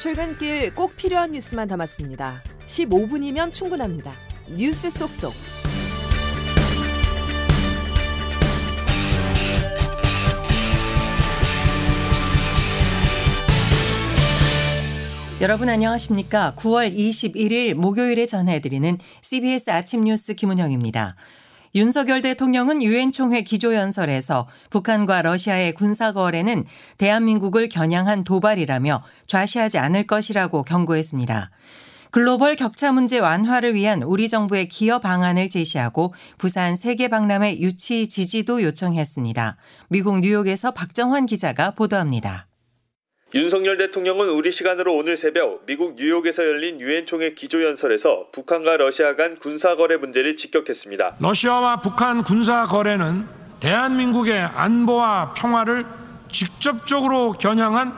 출근길 꼭 필요한 뉴스만 담았습니다. 15분이면 충분합니다. 뉴스 속속. 여러분 안녕하십니까? 9월 21일 목요일에 전해드리는 CBS 아침 뉴스 김은영입니다. 윤석열 대통령은 유엔 총회 기조연설에서 북한과 러시아의 군사 거래는 대한민국을 겨냥한 도발이라며 좌시하지 않을 것이라고 경고했습니다. 글로벌 격차 문제 완화를 위한 우리 정부의 기여 방안을 제시하고 부산 세계 박람회 유치 지지도 요청했습니다. 미국 뉴욕에서 박정환 기자가 보도합니다. 윤석열 대통령은 우리 시간으로 오늘 새벽 미국 뉴욕에서 열린 유엔 총회 기조 연설에서 북한과 러시아 간 군사 거래 문제를 직격했습니다. 러시아와 북한 군사 거래는 대한민국의 안보와 평화를 직접적으로 겨냥한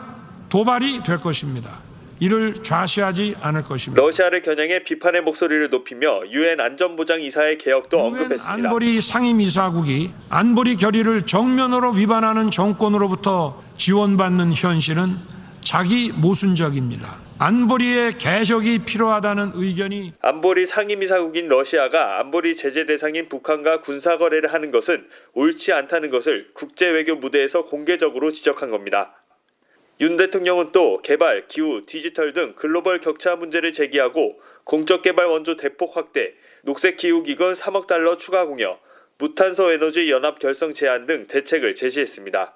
도발이 될 것입니다. 이를 좌시하지 않을 것입니다. 러시아를 겨냥해 비판의 목소리를 높이며 유엔 안전보장 이사의 개혁도 언급했습니다. 안보리 상임이사국이 안보리 결의를 정면으로 위반하는 정권으로부터 지원받는 현실은 자기 모순적입니다. 안보리의 개혁이 필요하다는 의견이 안보리 상임이사국인 러시아가 안보리 제재 대상인 북한과 군사 거래를 하는 것은 옳지 않다는 것을 국제 외교 무대에서 공개적으로 지적한 겁니다. 윤 대통령은 또 개발, 기후, 디지털 등 글로벌 격차 문제를 제기하고 공적 개발 원조 대폭 확대, 녹색 기후 기금 3억 달러 추가 공여, 무탄소 에너지 연합 결성 제안 등 대책을 제시했습니다.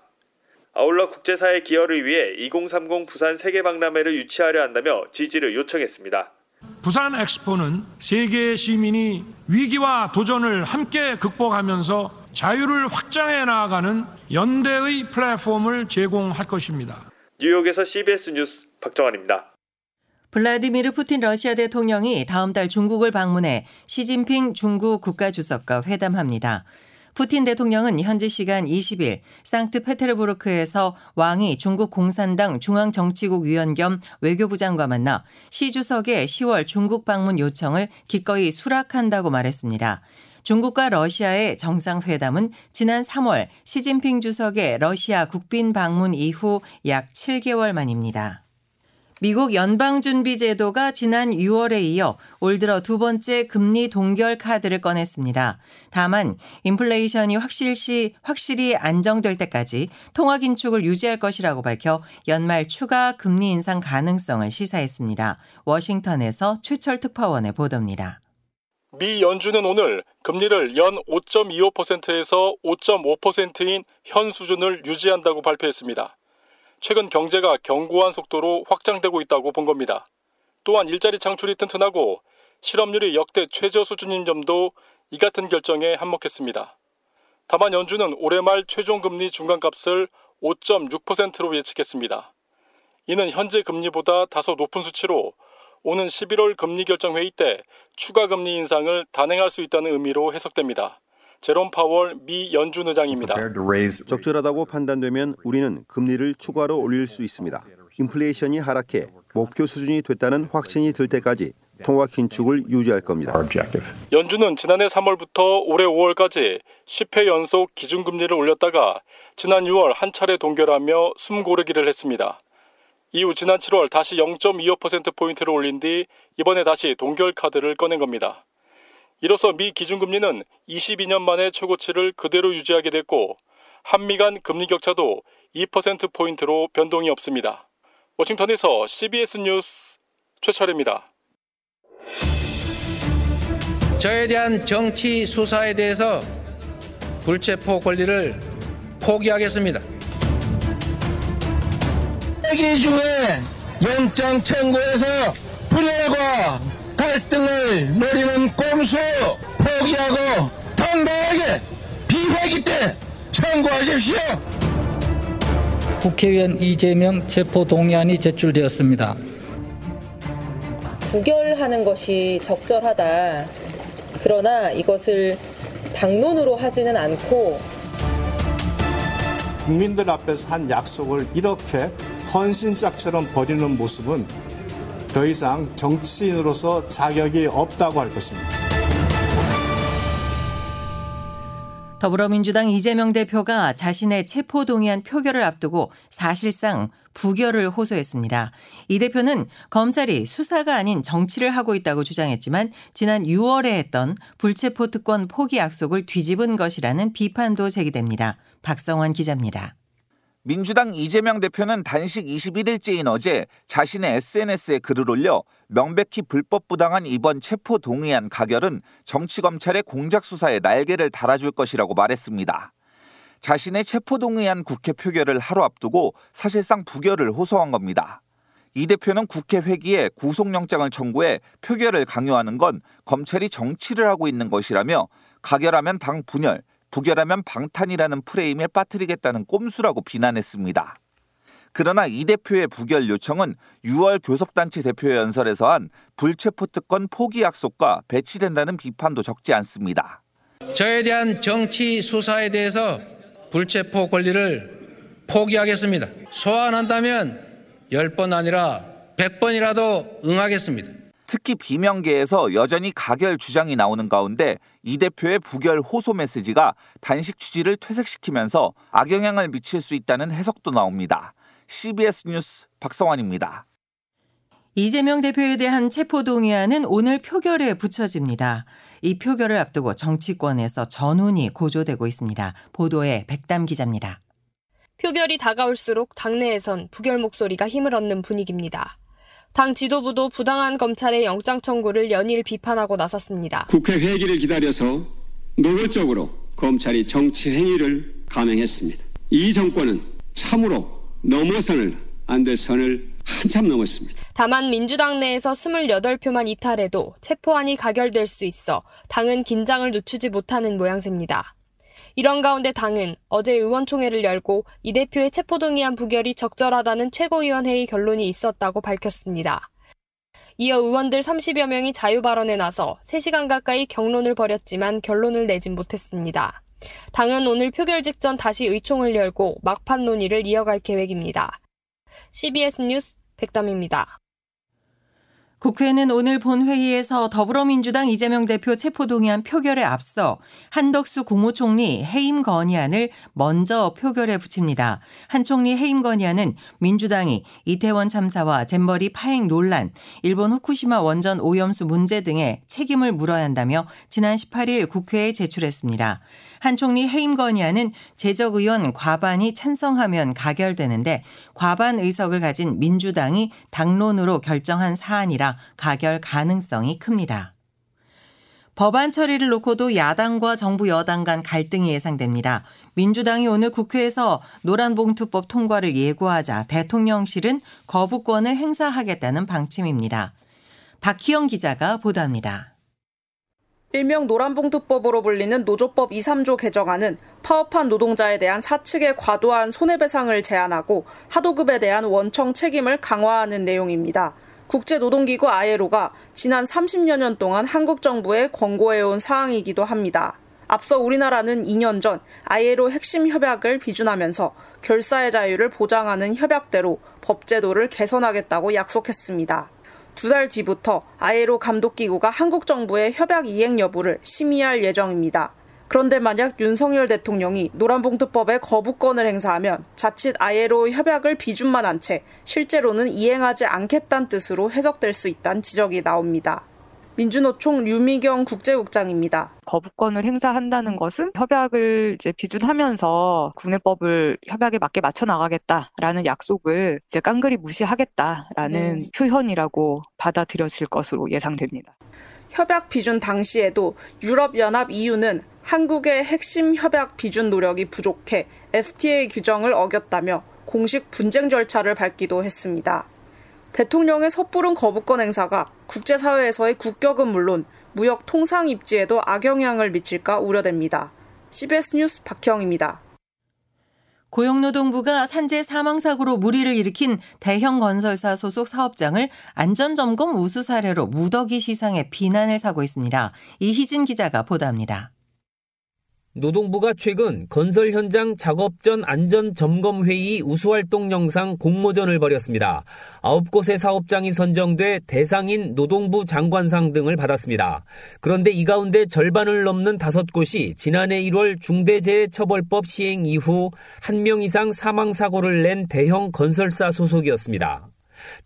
아울러 국제사회 기여를 위해 2030 부산 세계 박람회를 유치하려 한다며 지지를 요청했습니다. 부산 엑스포는 세계 시민이 위기와 도전을 함께 극복하면서 자유를 확장해 나아가는 연대의 플랫폼을 제공할 것입니다. 뉴욕에서 CBS 뉴스 박정환입니다. 블라디미르 푸틴 러시아 대통령이 다음 달 중국을 방문해 시진핑 중국 국가주석과 회담합니다. 푸틴 대통령은 현지 시간 20일 상트페테르부르크에서 왕이 중국 공산당 중앙정치국 위원 겸 외교부 장과 만나 시 주석의 10월 중국 방문 요청을 기꺼이 수락한다고 말했습니다. 중국과 러시아의 정상회담은 지난 3월 시진핑 주석의 러시아 국빈 방문 이후 약 7개월 만입니다. 미국 연방준비제도가 지난 6월에 이어 올 들어 두 번째 금리 동결 카드를 꺼냈습니다. 다만 인플레이션이 확실시 확실히 안정될 때까지 통화 긴축을 유지할 것이라고 밝혀 연말 추가 금리 인상 가능성을 시사했습니다. 워싱턴에서 최철 특파원의 보도입니다. 미 연준은 오늘 금리를 연 5.25%에서 5.5%인 현 수준을 유지한다고 발표했습니다. 최근 경제가 견고한 속도로 확장되고 있다고 본 겁니다. 또한 일자리 창출이 튼튼하고 실업률이 역대 최저 수준인 점도 이 같은 결정에 한몫했습니다. 다만 연준은 올해 말 최종 금리 중간값을 5.6%로 예측했습니다. 이는 현재 금리보다 다소 높은 수치로 오는 11월 금리 결정 회의 때 추가 금리 인상을 단행할 수 있다는 의미로 해석됩니다. 제롬 파월 미 연준 의장입니다. 적절하다고 판단되면 우리는 금리를 추가로 올릴 수 있습니다. 인플레이션이 하락해 목표 수준이 됐다는 확신이 들 때까지 통화 긴축을 유지할 겁니다. 연준은 지난해 3월부터 올해 5월까지 10회 연속 기준금리를 올렸다가 지난 6월 한 차례 동결하며 숨 고르기를 했습니다. 이후 지난 7월 다시 0.25%포인트를 올린 뒤 이번에 다시 동결 카드를 꺼낸 겁니다. 이로써 미 기준금리는 22년 만에 최고치를 그대로 유지하게 됐고 한미 간 금리 격차도 2%포인트로 변동이 없습니다. 워싱턴에서 CBS 뉴스 최철입니다. 저에 대한 정치 수사에 대해서 불체포 권리를 포기하겠습니다. 회기 중에 영장 청구에서 불열과 갈등을 노리는 꼼수 포기하고 당당하게 비회기 때 청구하십시오. 국회의원 이재명 체포 동의안이 제출되었습니다. 부결하는 것이 적절하다. 그러나 이것을 당론으로 하지는 않고 국민들 앞에서 한 약속을 이렇게 헌신짝처럼 버리는 모습은 더 이상 정치인으로서 자격이 없다고 할 것입니다. 더불어민주당 이재명 대표가 자신의 체포동의안 표결을 앞두고 사실상 부결을 호소했습니다. 이 대표는 검찰이 수사가 아닌 정치를 하고 있다고 주장했지만 지난 6월에 했던 불체포 특권 포기 약속을 뒤집은 것이라는 비판도 제기됩니다. 박성환 기자입니다. 민주당 이재명 대표는 단식 21일째인 어제 자신의 SNS에 글을 올려 명백히 불법 부당한 이번 체포 동의안 가결은 정치 검찰의 공작 수사에 날개를 달아줄 것이라고 말했습니다. 자신의 체포 동의안 국회 표결을 하루 앞두고 사실상 부결을 호소한 겁니다. 이 대표는 국회 회기에 구속영장을 청구해 표결을 강요하는 건 검찰이 정치를 하고 있는 것이라며 가결하면 당 분열, 부결하면 방탄이라는 프레임에 빠뜨리겠다는 꼼수라고 비난했습니다. 그러나 이 대표의 부결 요청은 6월 교섭단체 대표 연설에서 한 불체포 특권 포기 약속과 배치된다는 비판도 적지 않습니다. 저에 대한 정치 수사에 대해서 불체포 권리를 포기하겠습니다. 소환한다면 10번 아니라 100번이라도 응하겠습니다. 특히 비명계에서 여전히 가결 주장이 나오는 가운데 이 대표의 부결 호소 메시지가 단식 취지를 퇴색시키면서 악영향을 미칠 수 있다는 해석도 나옵니다. CBS 뉴스 박성환입니다. 이재명 대표에 대한 체포동의안은 오늘 표결에 붙여집니다. 이 표결을 앞두고 정치권에서 전운이 고조되고 있습니다. 보도에 백담 기자입니다. 표결이 다가올수록 당내에선 부결 목소리가 힘을 얻는 분위기입니다. 당 지도부도 부당한 검찰의 영장 청구를 연일 비판하고 나섰습니다. 국회 회기를 기다려서 노골적으로 검찰이 정치 행위를 감행했습니다. 이 정권은 참으로 넘어선을 안 될 선을 한참 넘었습니다. 다만 민주당 내에서 28표만 이탈해도 체포안이 가결될 수 있어 당은 긴장을 늦추지 못하는 모양새입니다. 이런 가운데 당은 어제 의원총회를 열고 이 대표의 체포동의안 부결이 적절하다는 최고위원회의 결론이 있었다고 밝혔습니다. 이어 의원들 30여 명이 자유 발언에 나서 3시간 가까이 경론을 벌였지만 결론을 내진 못했습니다. 당은 오늘 표결 직전 다시 의총을 열고 막판 논의를 이어갈 계획입니다. CBS 뉴스 백담입니다. 국회는 오늘 본회의에서 더불어민주당 이재명 대표 체포동의안 표결에 앞서 한덕수 국무총리 해임 건의안을 먼저 표결에 붙입니다. 한 총리 해임 건의안은 민주당이 이태원 참사와 잼버리 파행 논란, 일본 후쿠시마 원전 오염수 문제 등에 책임을 물어야 한다며 지난 18일 국회에 제출했습니다. 한 총리 해임 건의안은 재적 의원 과반이 찬성하면 가결되는데 과반 의석을 가진 민주당이 당론으로 결정한 사안이라 가결 가능성이 큽니다. 법안 처리를 놓고도 야당과 정부 여당 간 갈등이 예상됩니다. 민주당이 오늘 국회에서 노란봉투법 통과를 예고하자 대통령실은 거부권을 행사하겠다는 방침입니다. 박희영 기자가 보도합니다. 일명 노란봉투법으로 불리는 노조법 2, 3조 개정안은 파업한 노동자에 대한 사측의 과도한 손해배상을 제한하고 하도급에 대한 원청 책임을 강화하는 내용입니다. 국제노동기구 아예로가 지난 30여 년 동안 한국 정부에 권고해온 사항이기도 합니다. 앞서 우리나라는 2년 전 아예로 핵심 협약을 비준하면서 결사의 자유를 보장하는 협약대로 법제도를 개선하겠다고 약속했습니다. 두 달 뒤부터 아예로 감독기구가 한국 정부의 협약 이행 여부를 심의할 예정입니다. 그런데 만약 윤석열 대통령이 노란봉투법에 거부권을 행사하면 자칫 아예로 협약을 비준만 한 채 실제로는 이행하지 않겠다는 뜻으로 해석될 수 있다는 지적이 나옵니다. 민주노총 류미경 국제국장입니다. 거부권을 행사한다는 것은 협약을 이제 비준하면서 국내법을 협약에 맞게 맞춰 나가겠다라는 약속을 이제 깡그리 무시하겠다라는 네. 표현이라고 받아들여질 것으로 예상됩니다. 협약 비준 당시에도 유럽연합 EU는 한국의 핵심 협약 비준 노력이 부족해 FTA 규정을 어겼다며 공식 분쟁 절차를 밟기도 했습니다. 대통령의 섣부른 거부권 행사가 국제사회에서의 국격은 물론 무역 통상 입지에도 악영향을 미칠까 우려됩니다. CBS 뉴스 박형입니다. 고용노동부가 산재 사망 사고로 무리를 일으킨 대형 건설사 소속 사업장을 안전점검 우수 사례로 무더기 시상에 비난을 사고 있습니다. 이희진 기자가 보도합니다. 노동부가 최근 건설 현장 작업 전 안전 점검 회의 우수 활동 영상 공모전을 벌였습니다. 9곳의 사업장이 선정돼 대상인 노동부 장관상 등을 받았습니다. 그런데 이 가운데 절반을 넘는 5곳이 지난해 1월 중대재해처벌법 시행 이후 한명 이상 사망 사고를 낸 대형 건설사 소속이었습니다.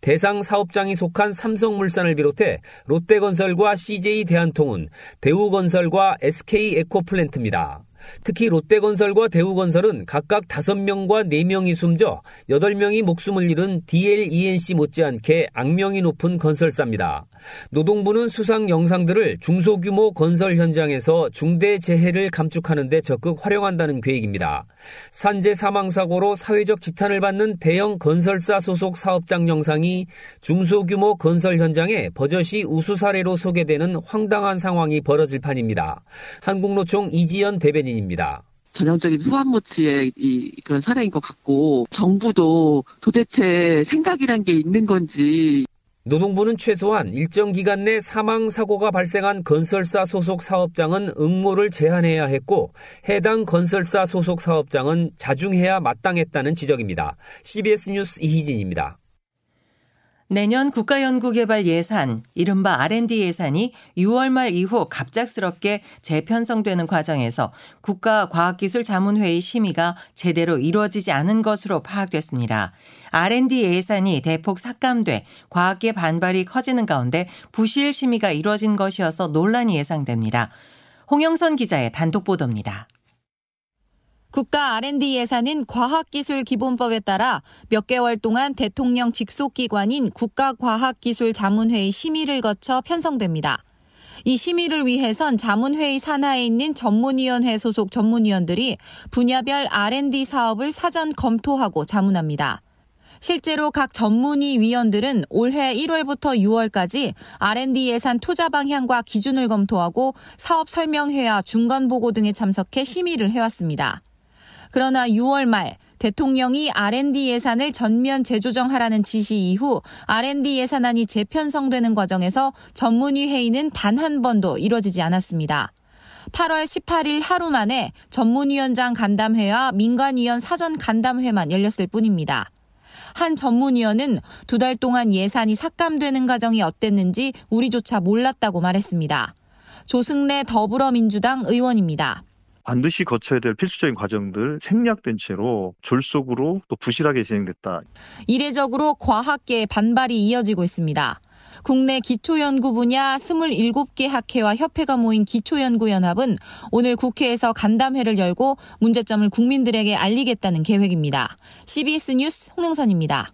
대상 사업장이 속한 삼성물산을 비롯해 롯데건설과 CJ 대한통운, 대우건설과 SK 에코플랜트입니다. 특히 롯데건설과 대우건설은 각각 5명과 4명이 숨져 8명이 목숨을 잃은 DLENC 못지않게 악명이 높은 건설사입니다. 노동부는 수상 영상들을 중소규모 건설 현장에서 중대 재해를 감축하는 데 적극 활용한다는 계획입니다. 산재 사망 사고로 사회적 지탄을 받는 대형 건설사 소속 사업장 영상이 중소규모 건설 현장에 버젓이 우수 사례로 소개되는 황당한 상황이 벌어질 판입니다. 한국노총 이지연 대변인 입니다. 전형적인 후한모치의 이 그런 사례인 것 같고 정부도 도대체 생각이란 게 있는 건지 노동부는 최소한 일정 기간 내 사망 사고가 발생한 건설사 소속 사업장은 응모를 제한해야 했고 해당 건설사 소속 사업장은 자중해야 마땅했다는 지적입니다. CBS 뉴스 이희진입니다. 내년 국가연구개발 예산, 이른바 R&D 예산이 6월 말 이후 갑작스럽게 재편성되는 과정에서 국가과학기술자문회의 심의가 제대로 이루어지지 않은 것으로 파악됐습니다. R&D 예산이 대폭 삭감돼 과학계 반발이 커지는 가운데 부실 심의가 이루어진 것이어서 논란이 예상됩니다. 홍영선 기자의 단독 보도입니다. 국가 R&D 예산은 과학기술기본법에 따라 몇 개월 동안 대통령 직속기관인 국가과학기술자문회의 심의를 거쳐 편성됩니다. 이 심의를 위해선 자문회의 산하에 있는 전문위원회 소속 전문위원들이 분야별 R&D 사업을 사전 검토하고 자문합니다. 실제로 각 전문위 위원들은 올해 1월부터 6월까지 R&D 예산 투자 방향과 기준을 검토하고 사업 설명회와 중간 보고 등에 참석해 심의를 해왔습니다. 그러나 6월 말 대통령이 R&D 예산을 전면 재조정하라는 지시 이후 R&D 예산안이 재편성되는 과정에서 전문위 회의는 단 한 번도 이뤄지지 않았습니다. 8월 18일 하루 만에 전문위원장 간담회와 민간위원 사전 간담회만 열렸을 뿐입니다. 한 전문위원은 두 달 동안 예산이 삭감되는 과정이 어땠는지 우리조차 몰랐다고 말했습니다. 조승래 더불어민주당 의원입니다. 반드시 거쳐야 될 필수적인 과정들 생략된 채로 졸속으로 또 부실하게 진행됐다. 이례적으로 과학계의 반발이 이어지고 있습니다. 국내 기초연구 분야 27개 학회와 협회가 모인 기초연구연합은 오늘 국회에서 간담회를 열고 문제점을 국민들에게 알리겠다는 계획입니다. CBS 뉴스 홍영선입니다.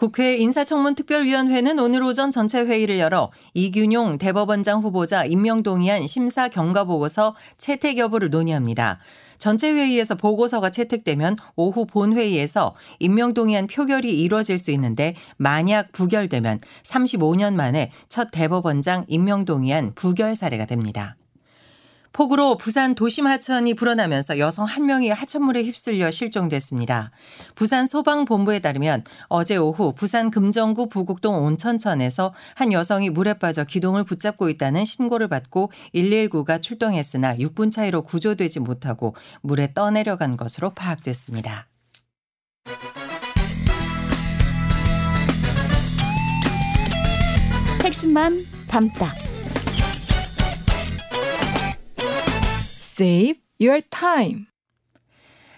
국회 인사청문특별위원회는 오늘 오전 전체 회의를 열어 이균용 대법원장 후보자 임명동의안 심사 경과 보고서 채택 여부를 논의합니다. 전체 회의에서 보고서가 채택되면 오후 본회의에서 임명동의안 표결이 이루어질 수 있는데 만약 부결되면 35년 만에 첫 대법원장 임명동의안 부결 사례가 됩니다. 폭우로 부산 도심 하천이 불어나면서 여성 한 명이 하천물에 휩쓸려 실종됐습니다. 부산 소방본부에 따르면 어제 오후 부산 금정구 부곡동 온천천에서 한 여성이 물에 빠져 기동을 붙잡고 있다는 신고를 받고 119가 출동했으나 6분 차이로 구조되지 못하고 물에 떠내려간 것으로 파악됐습니다. 핵심만 담다. Save your time.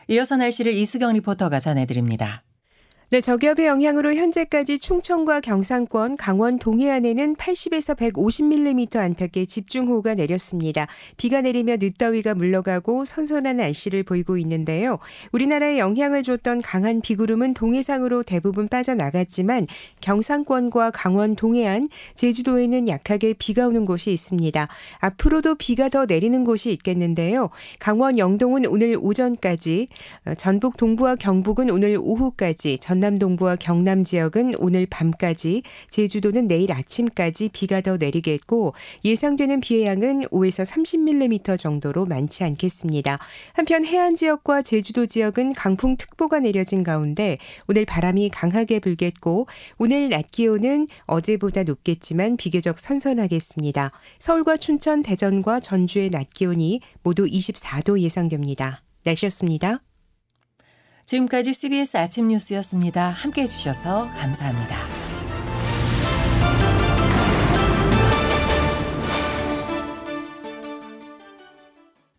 이어서 날씨를 이수경 리포터가 전해드립니다. 네, 저기압의 영향으로 현재까지 충청과 경상권, 강원 동해안에는 80에서 150mm 안팎의 집중호우가 내렸습니다. 비가 내리며 늦더위가 물러가고 선선한 날씨를 보이고 있는데요. 우리나라에 영향을 줬던 강한 비구름은 동해상으로 대부분 빠져나갔지만 경상권과 강원 동해안, 제주도에는 약하게 비가 오는 곳이 있습니다. 앞으로도 비가 더 내리는 곳이 있겠는데요. 강원 영동은 오늘 오전까지, 전북 동부와 경북은 오늘 오후까지, 전 전남 동부와 경남 지역은 오늘 밤까지, 제주도는 내일 아침까지 비가 더 내리겠고 예상되는 비의 양은 5에서 30mm 정도로 많지 않겠습니다. 한편 해안 지역과 제주도 지역은 강풍특보가 내려진 가운데 오늘 바람이 강하게 불겠고 오늘 낮 기온은 어제보다 높겠지만 비교적 선선하겠습니다. 서울과 춘천, 대전과 전주의 낮 기온이 모두 24도 예상됩니다. 날씨였습니다. 지금까지 CBS 아침 뉴스였습니다. 함께 해주셔서 감사합니다.